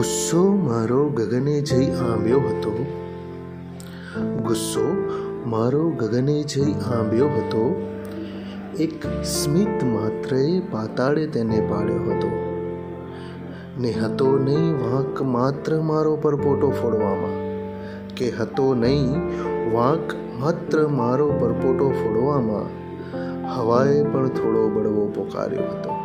ગુસ્સો મારો ગગને જઈ આંબ્યો હતો. ગુસ્સો મારો ગગને જઈ આંબ્યો હતો. એક સ્મિત માત્રએ પાતાળે તેને પાડ્યો હતો. ને હતો નહીં વાંક માત્ર મારો પરપોટો ફોડવામાં. કે હતો નહીં વાંક માત્ર મારો પરપોટો ફોડવામાં. હવાએ પણ થોડો બળવો પોકાર્યો હતો.